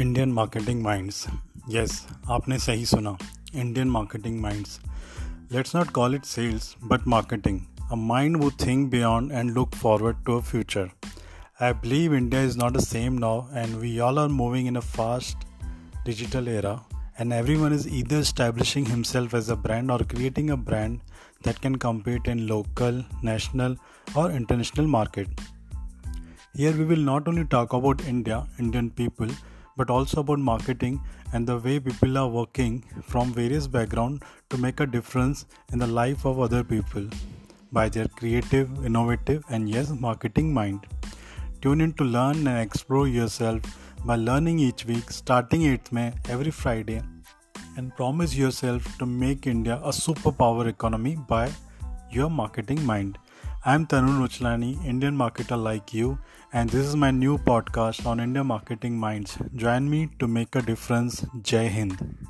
Indian marketing minds yes आपने सही सुना Indian marketing minds let's not call it sales but marketing a mind वो think beyond and look forward to a future I believe India is not the same now and we all are moving in a fast digital era and everyone is either establishing himself as a brand or creating a brand that can compete in local national or international market here we will not only talk about india indian people but also about marketing and the way people are working from various backgrounds to make a difference in the life of other people by their creative, innovative, and yes, marketing mind. Tune in to learn and explore yourself by learning each week, starting 8th May every Friday, and promise yourself to make India a superpower economy by your marketing mind. I'm Tanun Uchlani, Indian marketer like you, and this is my new podcast on India marketing minds. Join me to make a difference. Jai Hind.